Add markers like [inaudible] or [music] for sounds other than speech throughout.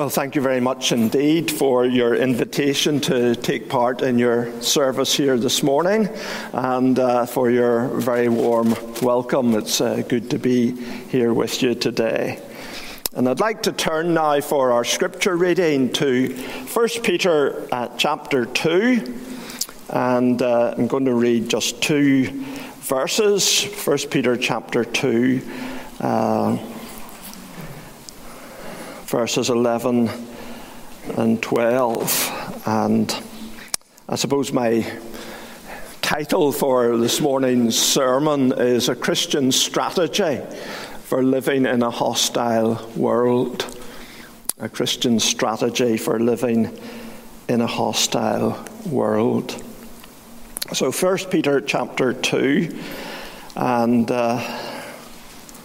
Well, thank you very much indeed for your invitation to take part in your service here this morning and uh, for your very warm welcome. It's uh, good to be here with you today. And I'd like to turn now for our scripture reading to 1 Peter uh, chapter 2. And uh, I'm going to read just two verses 1 Peter chapter 2 uh, verses 11 and 12. And I suppose my title for this morning's sermon is A Christian Strategy for Living in a Hostile World. A Christian Strategy for Living in a Hostile World. So, 1 Peter chapter 2 and uh,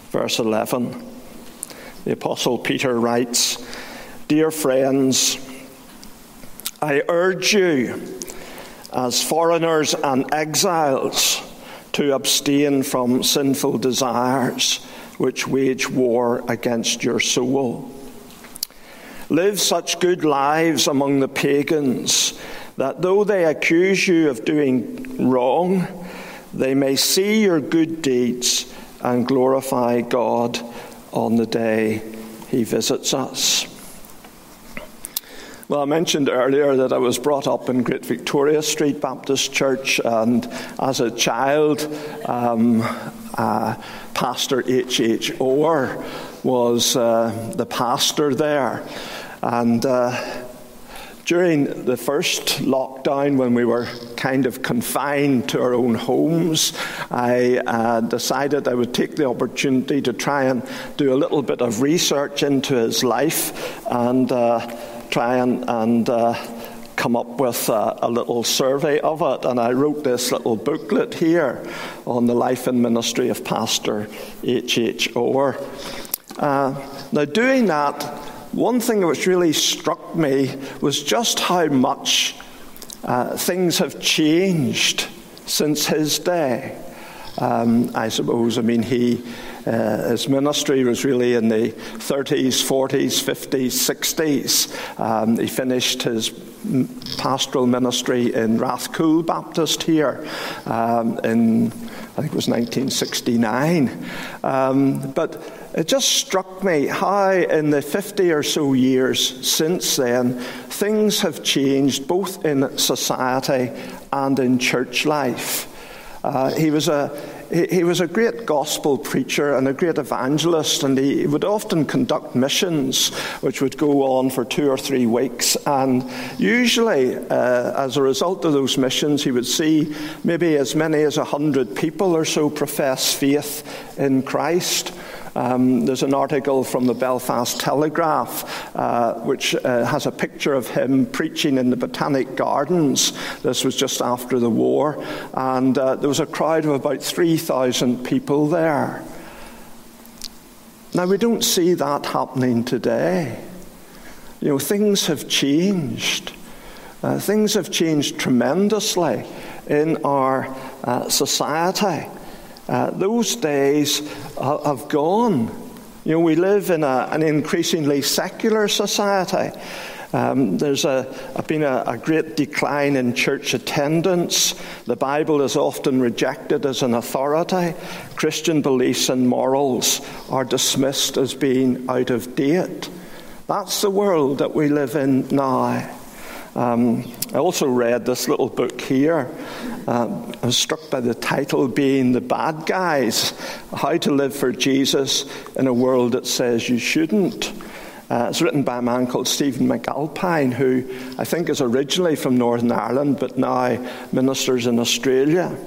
verse 11 the Apostle Peter writes Dear friends, I urge you, as foreigners and exiles, to abstain from sinful desires which wage war against your soul. Live such good lives among the pagans that though they accuse you of doing wrong, they may see your good deeds and glorify God on the day he visits us. Well, I mentioned earlier that I was brought up in Great Victoria Street Baptist Church, and as a child, um, uh, Pastor H. H. Orr was uh, the pastor there. And uh, during the first lockdown, when we were kind of confined to our own homes, I uh, decided I would take the opportunity to try and do a little bit of research into his life and uh, try and, and uh, come up with a, a, little survey of it. And I wrote this little booklet here on the life and ministry of Pastor H. H. Orr. Uh, now, doing that, one thing which really struck me was just how much uh, things have changed since his day. Um, I suppose, I mean, he, uh, his ministry was really in the 30s, 40s, 50s, 60s. Um, he finished his pastoral ministry in Rathcoole Baptist here um, in, I think it was 1969. Um, but it just struck me how, in the 50 or so years since then, things have changed both in society and in church life. Uh, he was a he, he, was a great gospel preacher and a great evangelist, and he would often conduct missions which would go on for two or three weeks. And usually, uh, as a result of those missions, he would see maybe as many as a hundred people or so profess faith in Christ. Um, there's an article from the Belfast Telegraph uh, which uh, has a picture of him preaching in the Botanic Gardens. This was just after the war, and uh, there was a crowd of about 3,000 people there. Now, we don't see that happening today. You know, things have changed. Uh, things have changed tremendously in our uh, society. Uh, those days have gone. You know, we live in a, an increasingly secular society. Um, there's a, been a, a, great decline in church attendance. The Bible is often rejected as an authority. Christian beliefs and morals are dismissed as being out of date. That's the world that we live in now. Um, I also read this little book here. Uh, I was struck by the title being The Bad Guys How to Live for Jesus in a World That Says You Shouldn't. Uh, it's written by a man called Stephen McAlpine, who I think is originally from Northern Ireland but now ministers in Australia.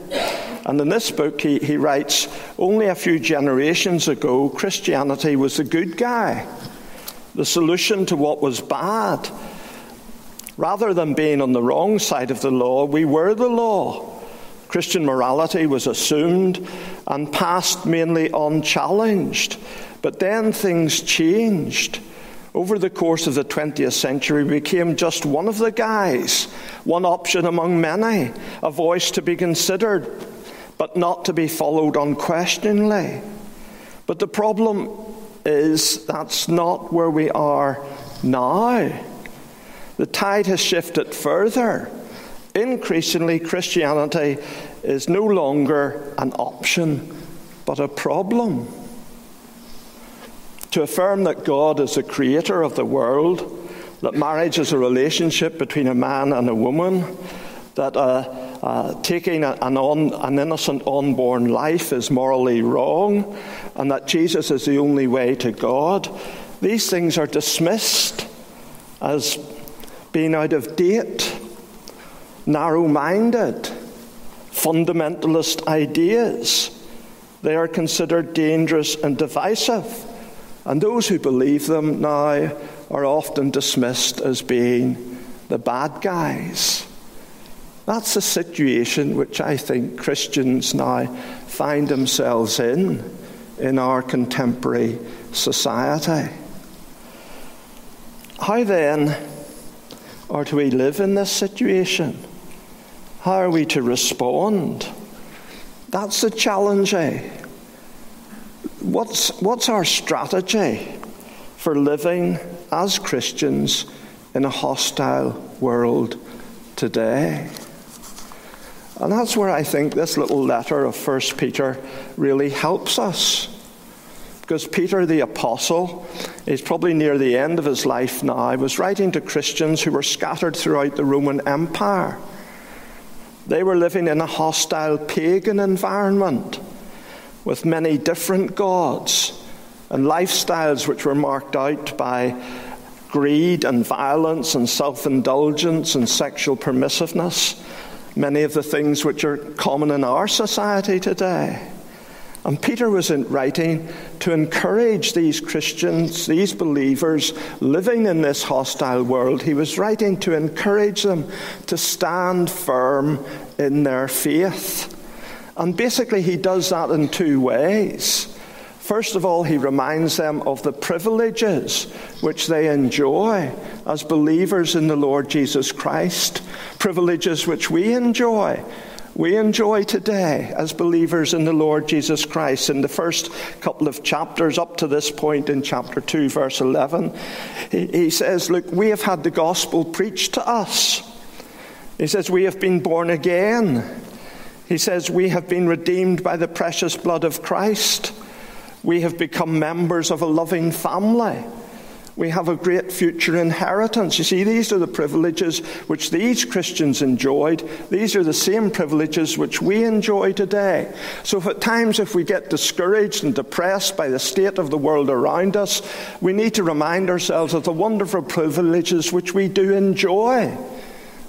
And in this book, he, he writes Only a few generations ago, Christianity was the good guy, the solution to what was bad. Rather than being on the wrong side of the law, we were the law. Christian morality was assumed and passed mainly unchallenged. But then things changed. Over the course of the 20th century, we became just one of the guys, one option among many, a voice to be considered, but not to be followed unquestioningly. But the problem is that's not where we are now. The tide has shifted further. Increasingly, Christianity is no longer an option, but a problem. To affirm that God is the creator of the world, that marriage is a relationship between a man and a woman, that uh, uh, taking an, on, an innocent unborn life is morally wrong, and that Jesus is the only way to God, these things are dismissed as being out of date, narrow minded, fundamentalist ideas. They are considered dangerous and divisive, and those who believe them now are often dismissed as being the bad guys. That's a situation which I think Christians now find themselves in in our contemporary society. How then are we live in this situation? How are we to respond? That's the challenge. Eh? What's, what's our strategy for living as Christians in a hostile world today? And that's where I think this little letter of 1 Peter really helps us. Because Peter the Apostle is probably near the end of his life now, was writing to Christians who were scattered throughout the Roman Empire. They were living in a hostile pagan environment with many different gods and lifestyles which were marked out by greed and violence and self indulgence and sexual permissiveness many of the things which are common in our society today. And Peter was writing to encourage these Christians, these believers living in this hostile world. He was writing to encourage them to stand firm in their faith. And basically, he does that in two ways. First of all, he reminds them of the privileges which they enjoy as believers in the Lord Jesus Christ, privileges which we enjoy. We enjoy today as believers in the Lord Jesus Christ. In the first couple of chapters, up to this point in chapter 2, verse 11, he, he says, Look, we have had the gospel preached to us. He says, We have been born again. He says, We have been redeemed by the precious blood of Christ. We have become members of a loving family. We have a great future inheritance. You see, these are the privileges which these Christians enjoyed. These are the same privileges which we enjoy today. So, if at times, if we get discouraged and depressed by the state of the world around us, we need to remind ourselves of the wonderful privileges which we do enjoy.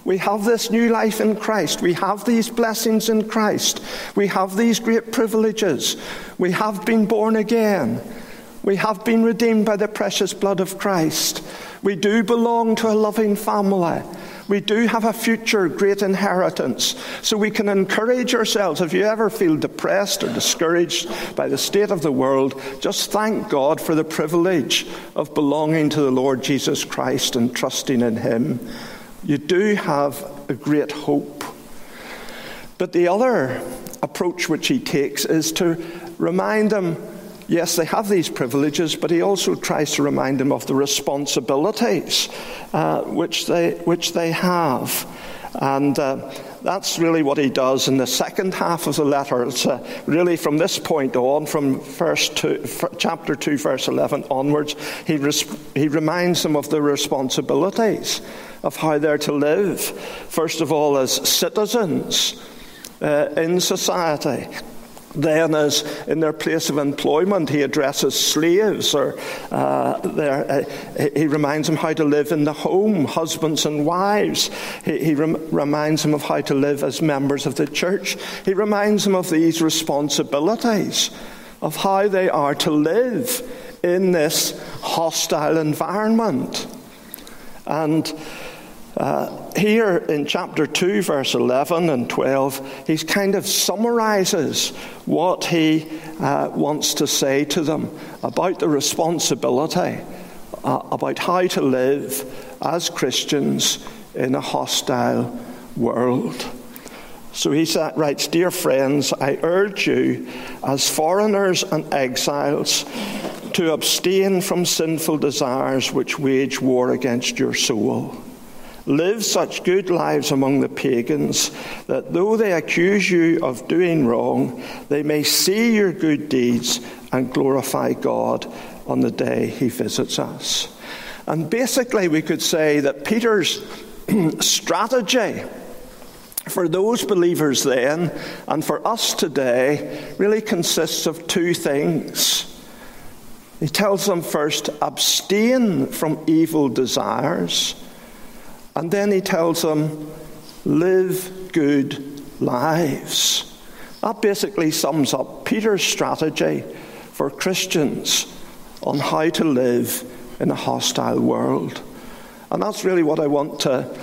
We have this new life in Christ. We have these blessings in Christ. We have these great privileges. We have been born again. We have been redeemed by the precious blood of Christ. We do belong to a loving family. We do have a future great inheritance. So we can encourage ourselves. If you ever feel depressed or discouraged by the state of the world, just thank God for the privilege of belonging to the Lord Jesus Christ and trusting in Him you do have a great hope. But the other approach which he takes is to remind them yes, they have these privileges, but he also tries to remind them of the responsibilities uh, which, they, which they have. And uh, that's really what he does in the second half of the letter. It's uh, really from this point on, from verse two, chapter 2, verse 11 onwards, he, res- he reminds them of the responsibilities of how they're to live. First of all, as citizens uh, in society. Then, as in their place of employment, he addresses slaves, or uh, uh, he reminds them how to live in the home, husbands and wives. He, he rem- reminds them of how to live as members of the church. He reminds them of these responsibilities, of how they are to live in this hostile environment. And uh, here in chapter 2, verse 11 and 12, he kind of summarizes what he uh, wants to say to them about the responsibility, uh, about how to live as Christians in a hostile world. So he writes, Dear friends, I urge you, as foreigners and exiles, to abstain from sinful desires which wage war against your soul. Live such good lives among the pagans that though they accuse you of doing wrong, they may see your good deeds and glorify God on the day he visits us. And basically, we could say that Peter's [clears throat] strategy for those believers then and for us today really consists of two things. He tells them first, abstain from evil desires, and then he tells them, live good lives. That basically sums up Peter's strategy for Christians on how to live in a hostile world. And that's really what I want to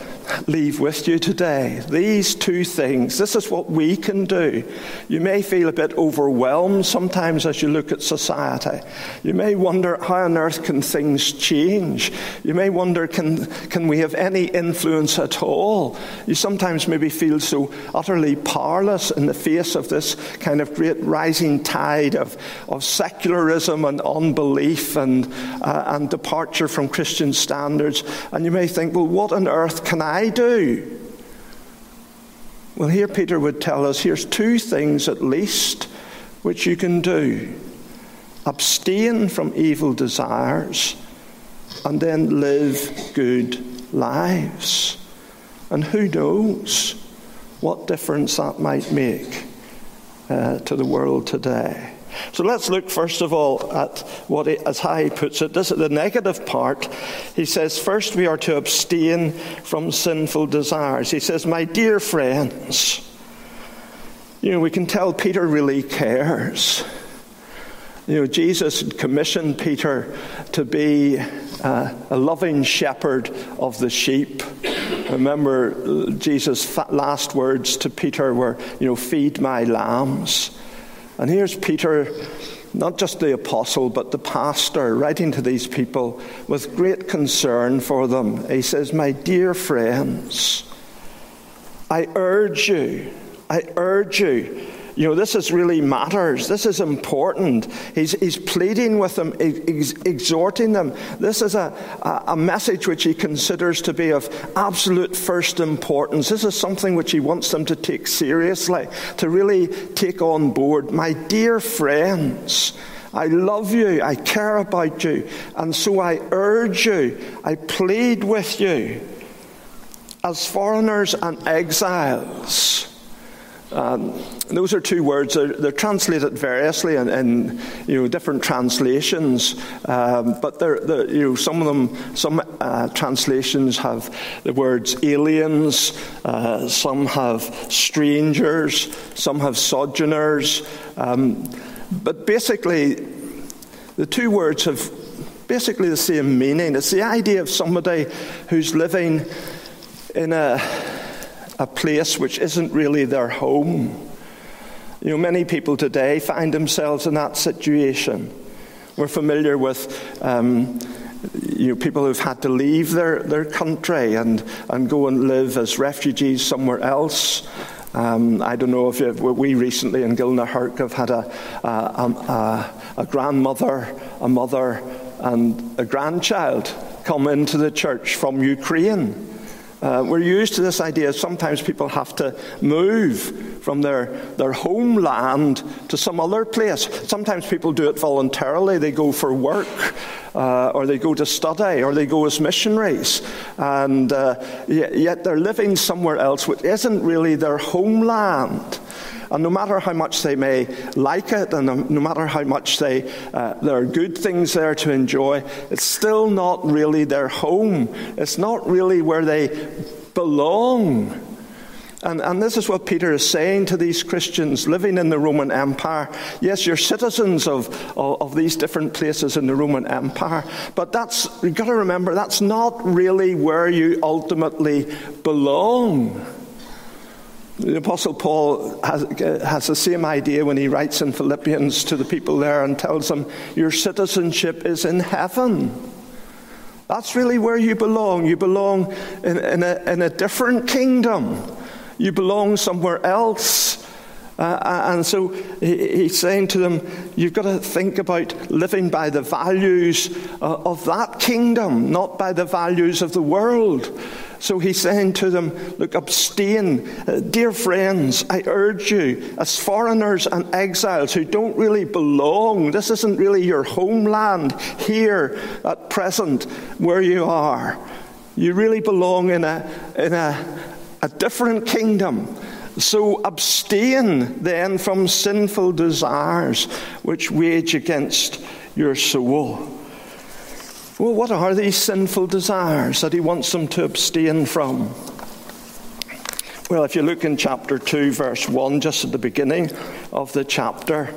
leave with you today. These two things. This is what we can do. You may feel a bit overwhelmed sometimes as you look at society. You may wonder how on earth can things change? You may wonder can, can we have any influence at all? You sometimes maybe feel so utterly powerless in the face of this kind of great rising tide of, of secularism and unbelief and, uh, and departure from Christian standards. And you may think, well, what on earth can I I do? Well, here Peter would tell us here's two things at least which you can do abstain from evil desires and then live good lives. And who knows what difference that might make uh, to the world today. So let's look first of all at what, it, as how he puts it. This is the negative part. He says, first we are to abstain from sinful desires. He says, my dear friends, you know, we can tell Peter really cares. You know, Jesus commissioned Peter to be uh, a loving shepherd of the sheep. Remember, Jesus' last words to Peter were, you know, feed my lambs. And here's Peter, not just the apostle, but the pastor, writing to these people with great concern for them. He says, My dear friends, I urge you, I urge you you know, this is really matters. This is important. He's, he's pleading with them, ex- exhorting them. This is a, a, a message which he considers to be of absolute first importance. This is something which he wants them to take seriously, to really take on board. My dear friends, I love you, I care about you, and so I urge you, I plead with you, as foreigners and exiles um, those are two words. They're, they're translated variously in, in, you know different translations, um, but they're, they're, you know some of them. Some uh, translations have the words aliens. Uh, some have strangers. Some have sojourners. Um, but basically, the two words have basically the same meaning. It's the idea of somebody who's living in a a place which isn't really their home. You know, many people today find themselves in that situation. We're familiar with um, you know, people who've had to leave their, their country and, and go and live as refugees somewhere else. Um, I don't know if we recently in Gilnahirk have had a, a, a, a grandmother, a mother, and a grandchild come into the church from Ukraine. Uh, we're used to this idea sometimes people have to move from their, their homeland to some other place. Sometimes people do it voluntarily. They go for work, uh, or they go to study, or they go as missionaries. And uh, yet they're living somewhere else which isn't really their homeland. And no matter how much they may like it, and no matter how much they, uh, there are good things there to enjoy, it's still not really their home. It's not really where they belong. And, and, this is what Peter is saying to these Christians living in the Roman Empire. Yes, you're citizens of, of, of these different places in the Roman Empire, but that's, you've got to remember, that's not really where you ultimately belong. The Apostle Paul has, has, the same idea when he writes in Philippians to the people there and tells them, Your citizenship is in heaven. That's really where you belong. You belong in, in, a, in a different kingdom, you belong somewhere else. Uh, and so he's saying to them, you've got to think about living by the values uh, of that kingdom, not by the values of the world. So he's saying to them, Look, abstain. Uh, dear friends, I urge you, as foreigners and exiles who don't really belong, this isn't really your homeland here at present where you are. You really belong in a, in a, a different kingdom. So abstain then from sinful desires which wage against your soul. Well, what are these sinful desires that he wants them to abstain from? Well, if you look in chapter 2, verse 1, just at the beginning of the chapter,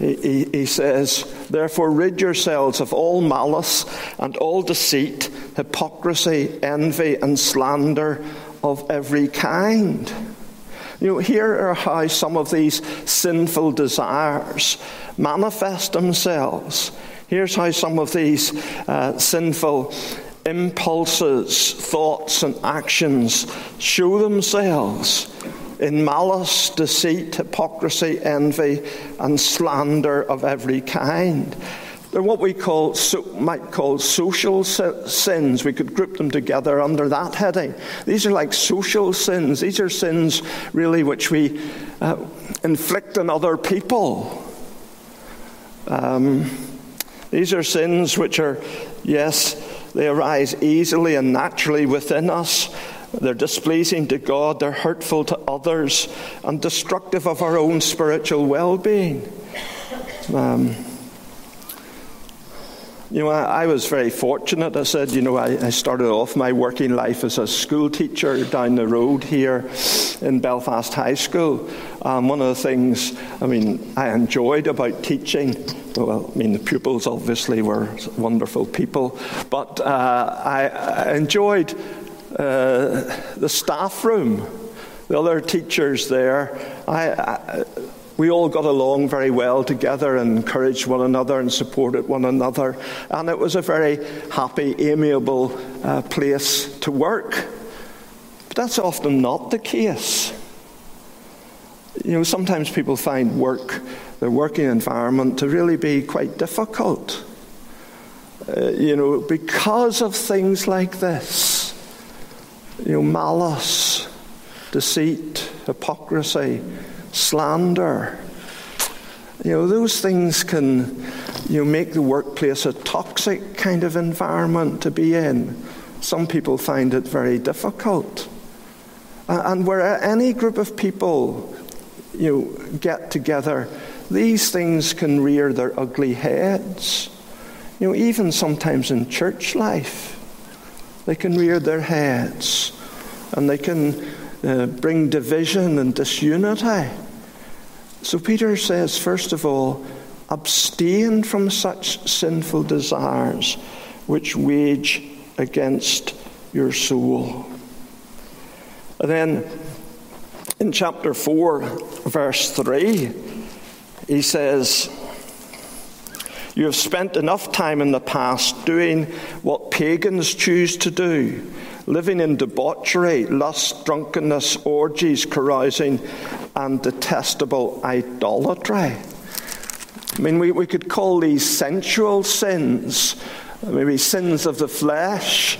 he, he, says, Therefore, rid yourselves of all malice and all deceit, hypocrisy, envy, and slander of every kind. You know, here are how some of these sinful desires manifest themselves Here's how some of these uh, sinful impulses, thoughts, and actions show themselves in malice, deceit, hypocrisy, envy, and slander of every kind. They're what we call, so, might call social sins. We could group them together under that heading. These are like social sins. These are sins, really, which we uh, inflict on other people. Um, these are sins which are, yes, they arise easily and naturally within us. They're displeasing to God, they're hurtful to others, and destructive of our own spiritual well being. Um, you know, I, I, was very fortunate. I said, you know, I, I, started off my working life as a school teacher down the road here in Belfast High School. Um, one of the things, I mean, I enjoyed about teaching, well, I mean, the pupils obviously were wonderful people, but uh, I, I, enjoyed uh, the staff room, the other teachers there. I, we all got along very well together and encouraged one another and supported one another. And it was a very happy, amiable uh, place to work. But that's often not the case. You know, sometimes people find work, their working environment, to really be quite difficult. Uh, you know, because of things like this. You know, malice, deceit, hypocrisy slander. You know, those things can you know, make the workplace a toxic kind of environment to be in. Some people find it very difficult. And where any group of people you know, get together, these things can rear their ugly heads. You know, even sometimes in church life, they can rear their heads and they can uh, bring division and disunity. So Peter says, first of all, abstain from such sinful desires which wage against your soul. And then in chapter 4, verse 3, he says, You have spent enough time in the past doing what pagans choose to do living in debauchery, lust, drunkenness, orgies, carousing, and detestable idolatry. I mean, we, we could call these sensual sins, maybe sins of the flesh,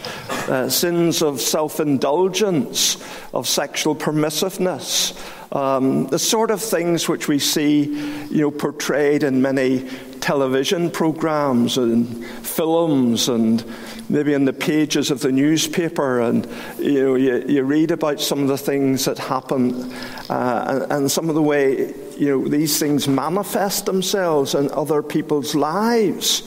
uh, sins of self indulgence, of sexual permissiveness, um, the sort of things which we see you know, portrayed in many television programs and films and maybe in the pages of the newspaper and you know you, you read about some of the things that happen uh, and, and some of the way you know these things manifest themselves in other people's lives.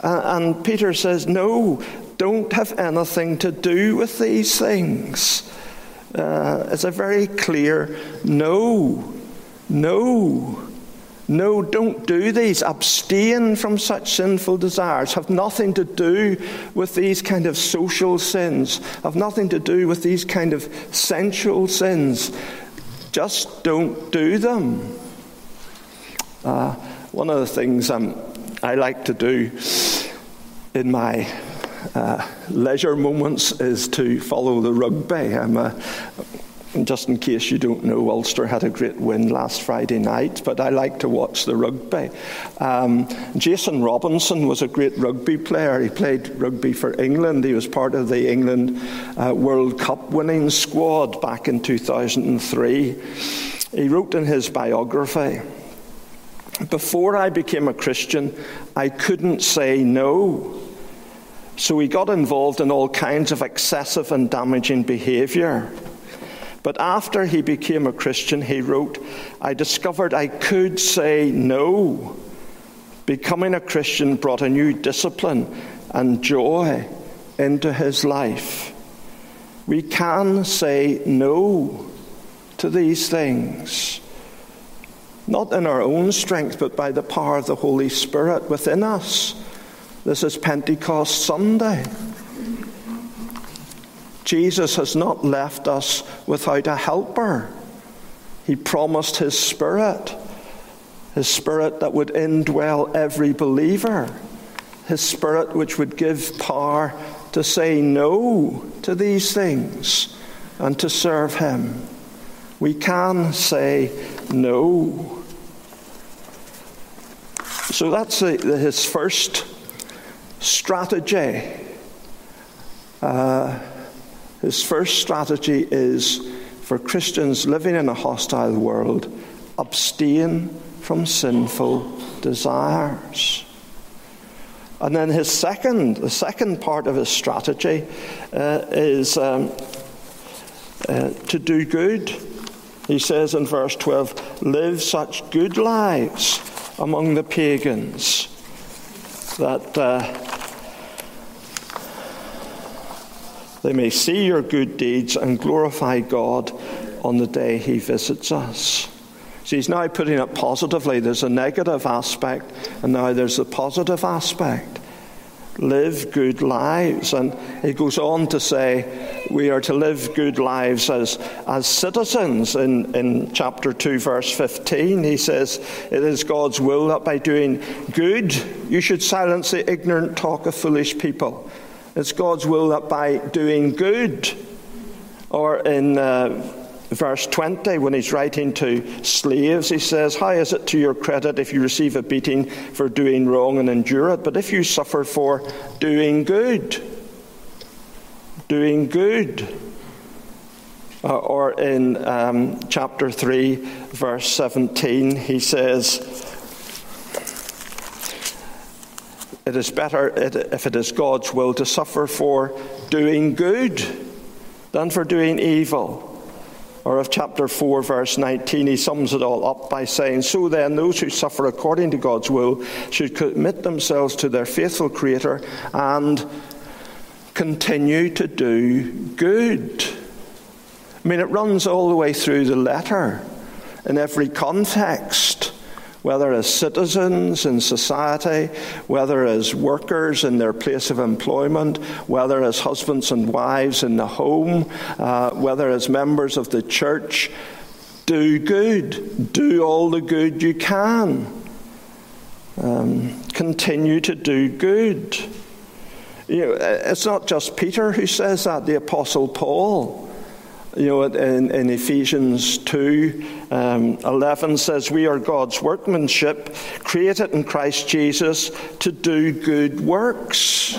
Uh, and peter says no don't have anything to do with these things. Uh, it's a very clear no. No no, don't do these. Abstain from such sinful desires. Have nothing to do with these kind of social sins. Have nothing to do with these kind of sensual sins. Just don't do them. Uh, one of the things um, I like to do in my uh, leisure moments is to follow the rugby. I'm a And just in case you don't know, Ulster had a great win last Friday night, but I like to watch the rugby. Um, Jason Robinson was a great rugby player. He played rugby for England. He was part of the England uh, World Cup winning squad back in 2003. He wrote in his biography Before I became a Christian, I couldn't say no. So he got involved in all kinds of excessive and damaging behaviour. But after he became a Christian, he wrote, I discovered I could say no. Becoming a Christian brought a new discipline and joy into his life. We can say no to these things, not in our own strength, but by the power of the Holy Spirit within us. This is Pentecost Sunday. Jesus has not left us without a helper. He promised His Spirit, His Spirit that would indwell every believer, His Spirit which would give power to say no to these things and to serve Him. We can say no. So that's his first strategy. Uh, his first strategy is for Christians living in a hostile world abstain from sinful desires. And then his second, the second part of his strategy uh, is um, uh, to do good. He says in verse 12, live such good lives among the pagans that uh, they may see your good deeds and glorify God on the day he visits us. So he's now putting it positively. There's a negative aspect, and now there's a positive aspect. Live good lives. And he goes on to say, we are to live good lives as, as citizens. In, in chapter 2, verse 15, he says, It is God's will that by doing good, you should silence the ignorant talk of foolish people. It's God's will that by doing good, or in uh, verse 20, when he's writing to slaves, he says, How is it to your credit if you receive a beating for doing wrong and endure it? But if you suffer for doing good, doing good. Uh, or in um, chapter 3, verse 17, he says, it is better if it is God's will to suffer for doing good than for doing evil. Or of chapter 4, verse 19, he sums it all up by saying, So then, those who suffer according to God's will should commit themselves to their faithful Creator and continue to do good. I mean, it runs all the way through the letter in every context whether as citizens in society, whether as workers in their place of employment, whether as husbands and wives in the home, uh, whether as members of the church. Do good. Do all the good you can. Um, continue to do good. You know, it's not just Peter who says that, the Apostle Paul. You know, in, in Ephesians 2 um, 11 says, We are God's workmanship, created in Christ Jesus to do good works,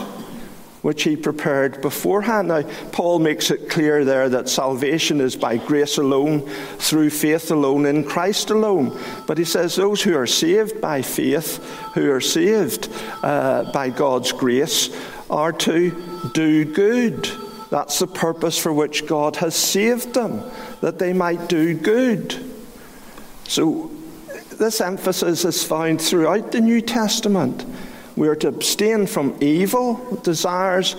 which He prepared beforehand. Now, Paul makes it clear there that salvation is by grace alone, through faith alone, in Christ alone. But he says, Those who are saved by faith, who are saved uh, by God's grace, are to do good that's the purpose for which God has saved them, that they might do good. So, this emphasis is found throughout the New Testament. We are to abstain from evil desires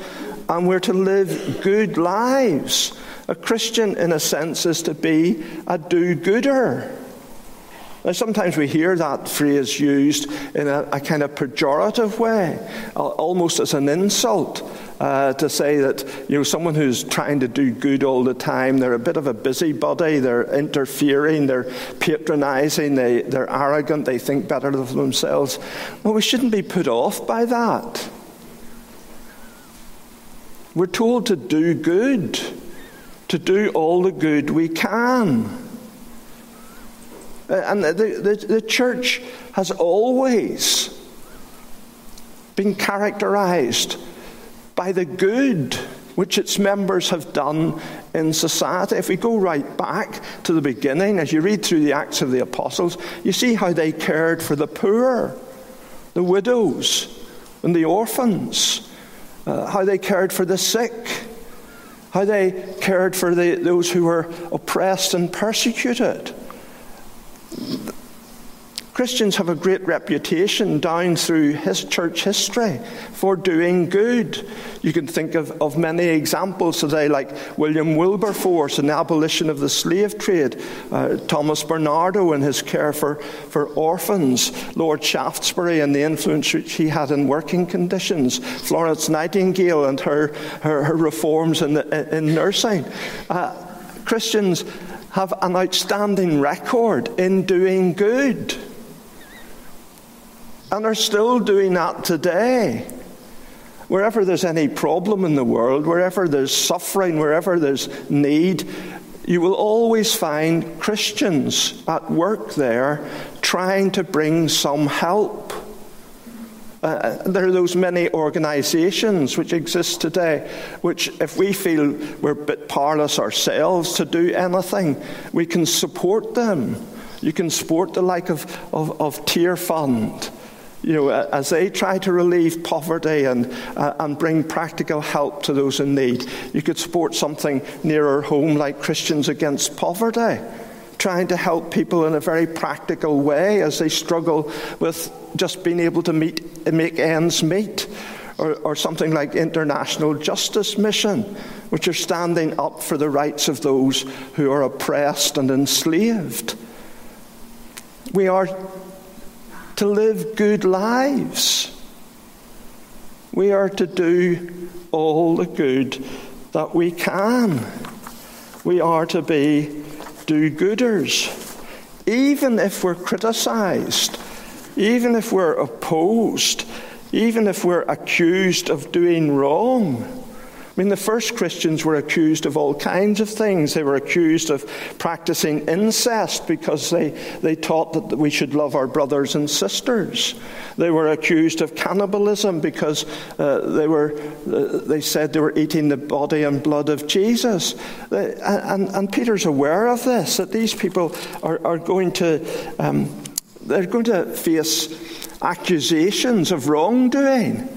and we're to live good lives. A Christian, in a sense, is to be a do gooder. Now, sometimes we hear that phrase used in a, a kind of pejorative way, almost as an insult uh, to say that you know someone who's trying to do good all the time, they're a bit of a busybody, they're interfering, they're patronising, they, they're arrogant, they think better of themselves. Well, we shouldn't be put off by that. We're told to do good. to do all the good we can. And the, the, the church has always been characterized by the good which its members have done in society. If we go right back to the beginning, as you read through the Acts of the Apostles, you see how they cared for the poor, the widows, and the orphans, uh, how they cared for the sick, how they cared for the, those who were oppressed and persecuted. Christians have a great reputation down through his church history for doing good. You can think of, of many examples today, like William Wilberforce and the abolition of the slave trade, uh, Thomas Barnardo and his care for, for orphans, Lord Shaftesbury and the influence which he had in working conditions, Florence Nightingale and her, her, her reforms in, the, in nursing. Uh, Christians have an outstanding record in doing good and are still doing that today. Wherever there's any problem in the world, wherever there's suffering, wherever there's need, you will always find Christians at work there trying to bring some help. Uh, there are those many organizations which exist today, which, if we feel we're a bit powerless ourselves to do anything, we can support them. You can support the like of, of, of Tearfund you know, as they try to relieve poverty and, uh, and bring practical help to those in need. You could support something nearer home like Christians Against Poverty, trying to help people in a very practical way as they struggle with just being able to meet, make ends meet. Or, or something like International Justice Mission, which are standing up for the rights of those who are oppressed and enslaved. We are to live good lives. We are to do all the good that we can. We are to be do gooders. Even if we're criticized, even if we're opposed, even if we're accused of doing wrong. I mean, the first Christians were accused of all kinds of things. They were accused of practicing incest because they, they taught that we should love our brothers and sisters. They were accused of cannibalism because uh, they, were, uh, they said they were eating the body and blood of Jesus. They, and, and Peter's aware of this, that these people are, are going to, um, they're going to face accusations of wrongdoing.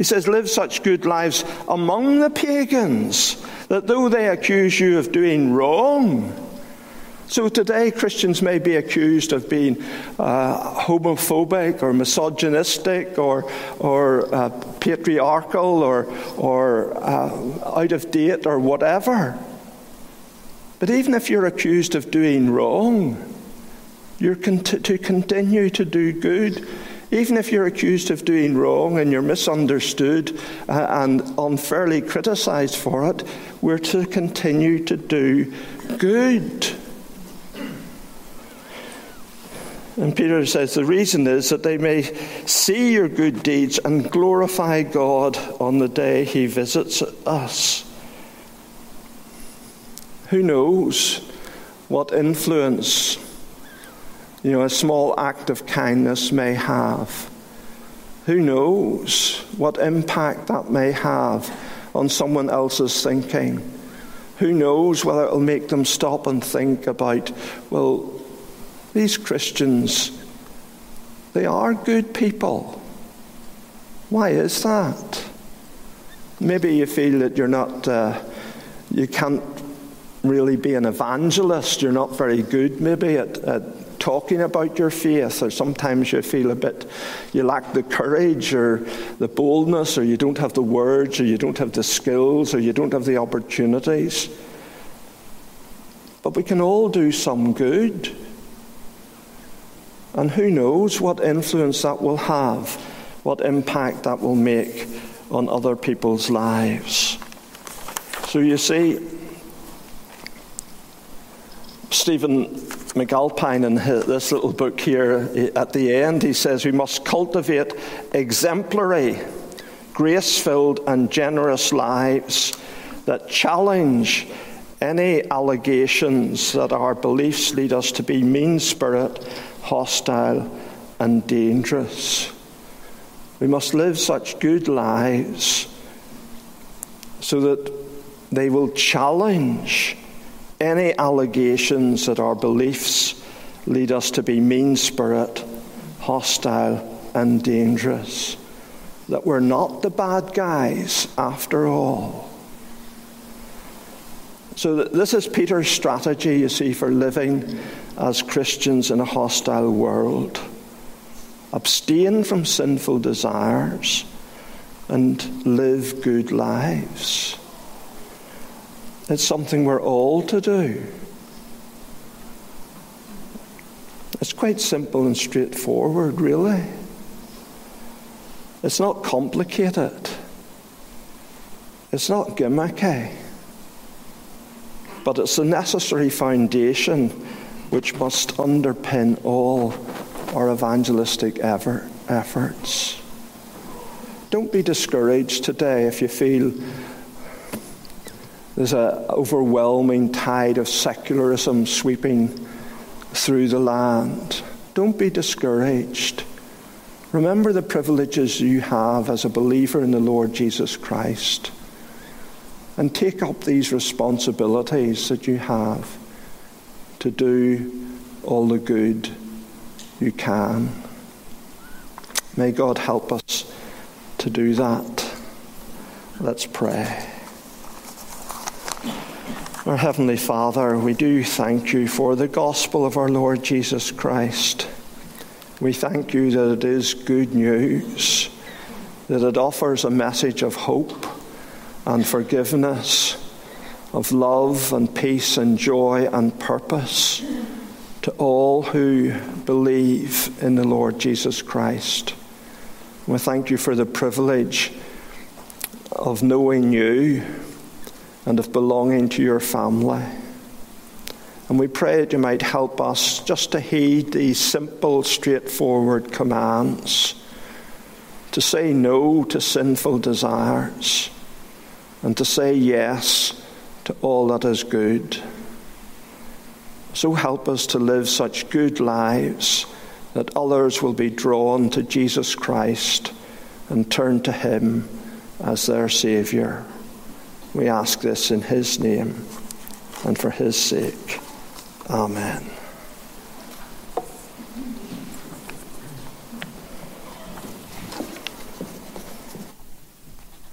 He says, Live such good lives among the pagans that though they accuse you of doing wrong, so today, Christians may be accused of being uh, homophobic or misogynistic or, or uh, patriarchal or, or uh, out of date or whatever. But even if you're accused of doing wrong, you're to continue to do good even if you're accused of doing wrong and you're misunderstood uh, and unfairly criticized for it, we're to continue to do good. And Peter says the reason is that they may see your good deeds and glorify God on the day he visits us. Who knows what influence you know, a small act of kindness may have. Who knows what impact that may have on someone else's thinking? Who knows whether it'll make them stop and think about, well, these Christians, they are good people. Why is that? Maybe you feel that you're not, uh, you can't really be an evangelist. You're not very good, maybe, at, at talking about your faith, or sometimes you feel a bit, you lack the courage or the boldness, or you don't have the words, or you don't have the skills, or you don't have the opportunities. But we can all do some good. And who knows what influence that will have, what impact that will make on other people's lives. So you see, Stephen McAlpine, in his, this little book here eh, at the end, he says we must cultivate exemplary, grace filled, and generous lives that challenge any allegations that our beliefs lead us to be mean spirit, hostile, and dangerous. We must live such good lives so that they will challenge any allegations that our beliefs lead us to be mean spirit, hostile, and dangerous. That we're not the bad guys after all. So, this is Peter's strategy, you see, for living as Christians in a hostile world. Abstain from sinful desires and live good lives. It's something we're all to do. It's quite simple and straightforward, really. It's not complicated. It's not gimmicky. But it's the necessary foundation which must underpin all our evangelistic effort, efforts. Don't be discouraged today if you feel there's an overwhelming tide of secularism sweeping through the land. Don't be discouraged. Remember the privileges you have as a believer in the Lord Jesus Christ. And take up these responsibilities that you have to do all the good you can. May God help us to do that. Let's pray. Our Heavenly Father, we do thank you for the gospel of our Lord Jesus Christ. We thank you that it is good news, that it offers a message of hope and forgiveness, of love and peace and joy and purpose to all who believe in the Lord Jesus Christ. We thank you for the privilege of knowing you and of belonging to your family. And we pray that you might help us just to heed these simple, straightforward commands to say no to sinful desires and to say yes to all that is good. So help us to live such good lives that others will be drawn to Jesus Christ and turn to Him as their Saviour. We ask this in His name and for His sake. Amen.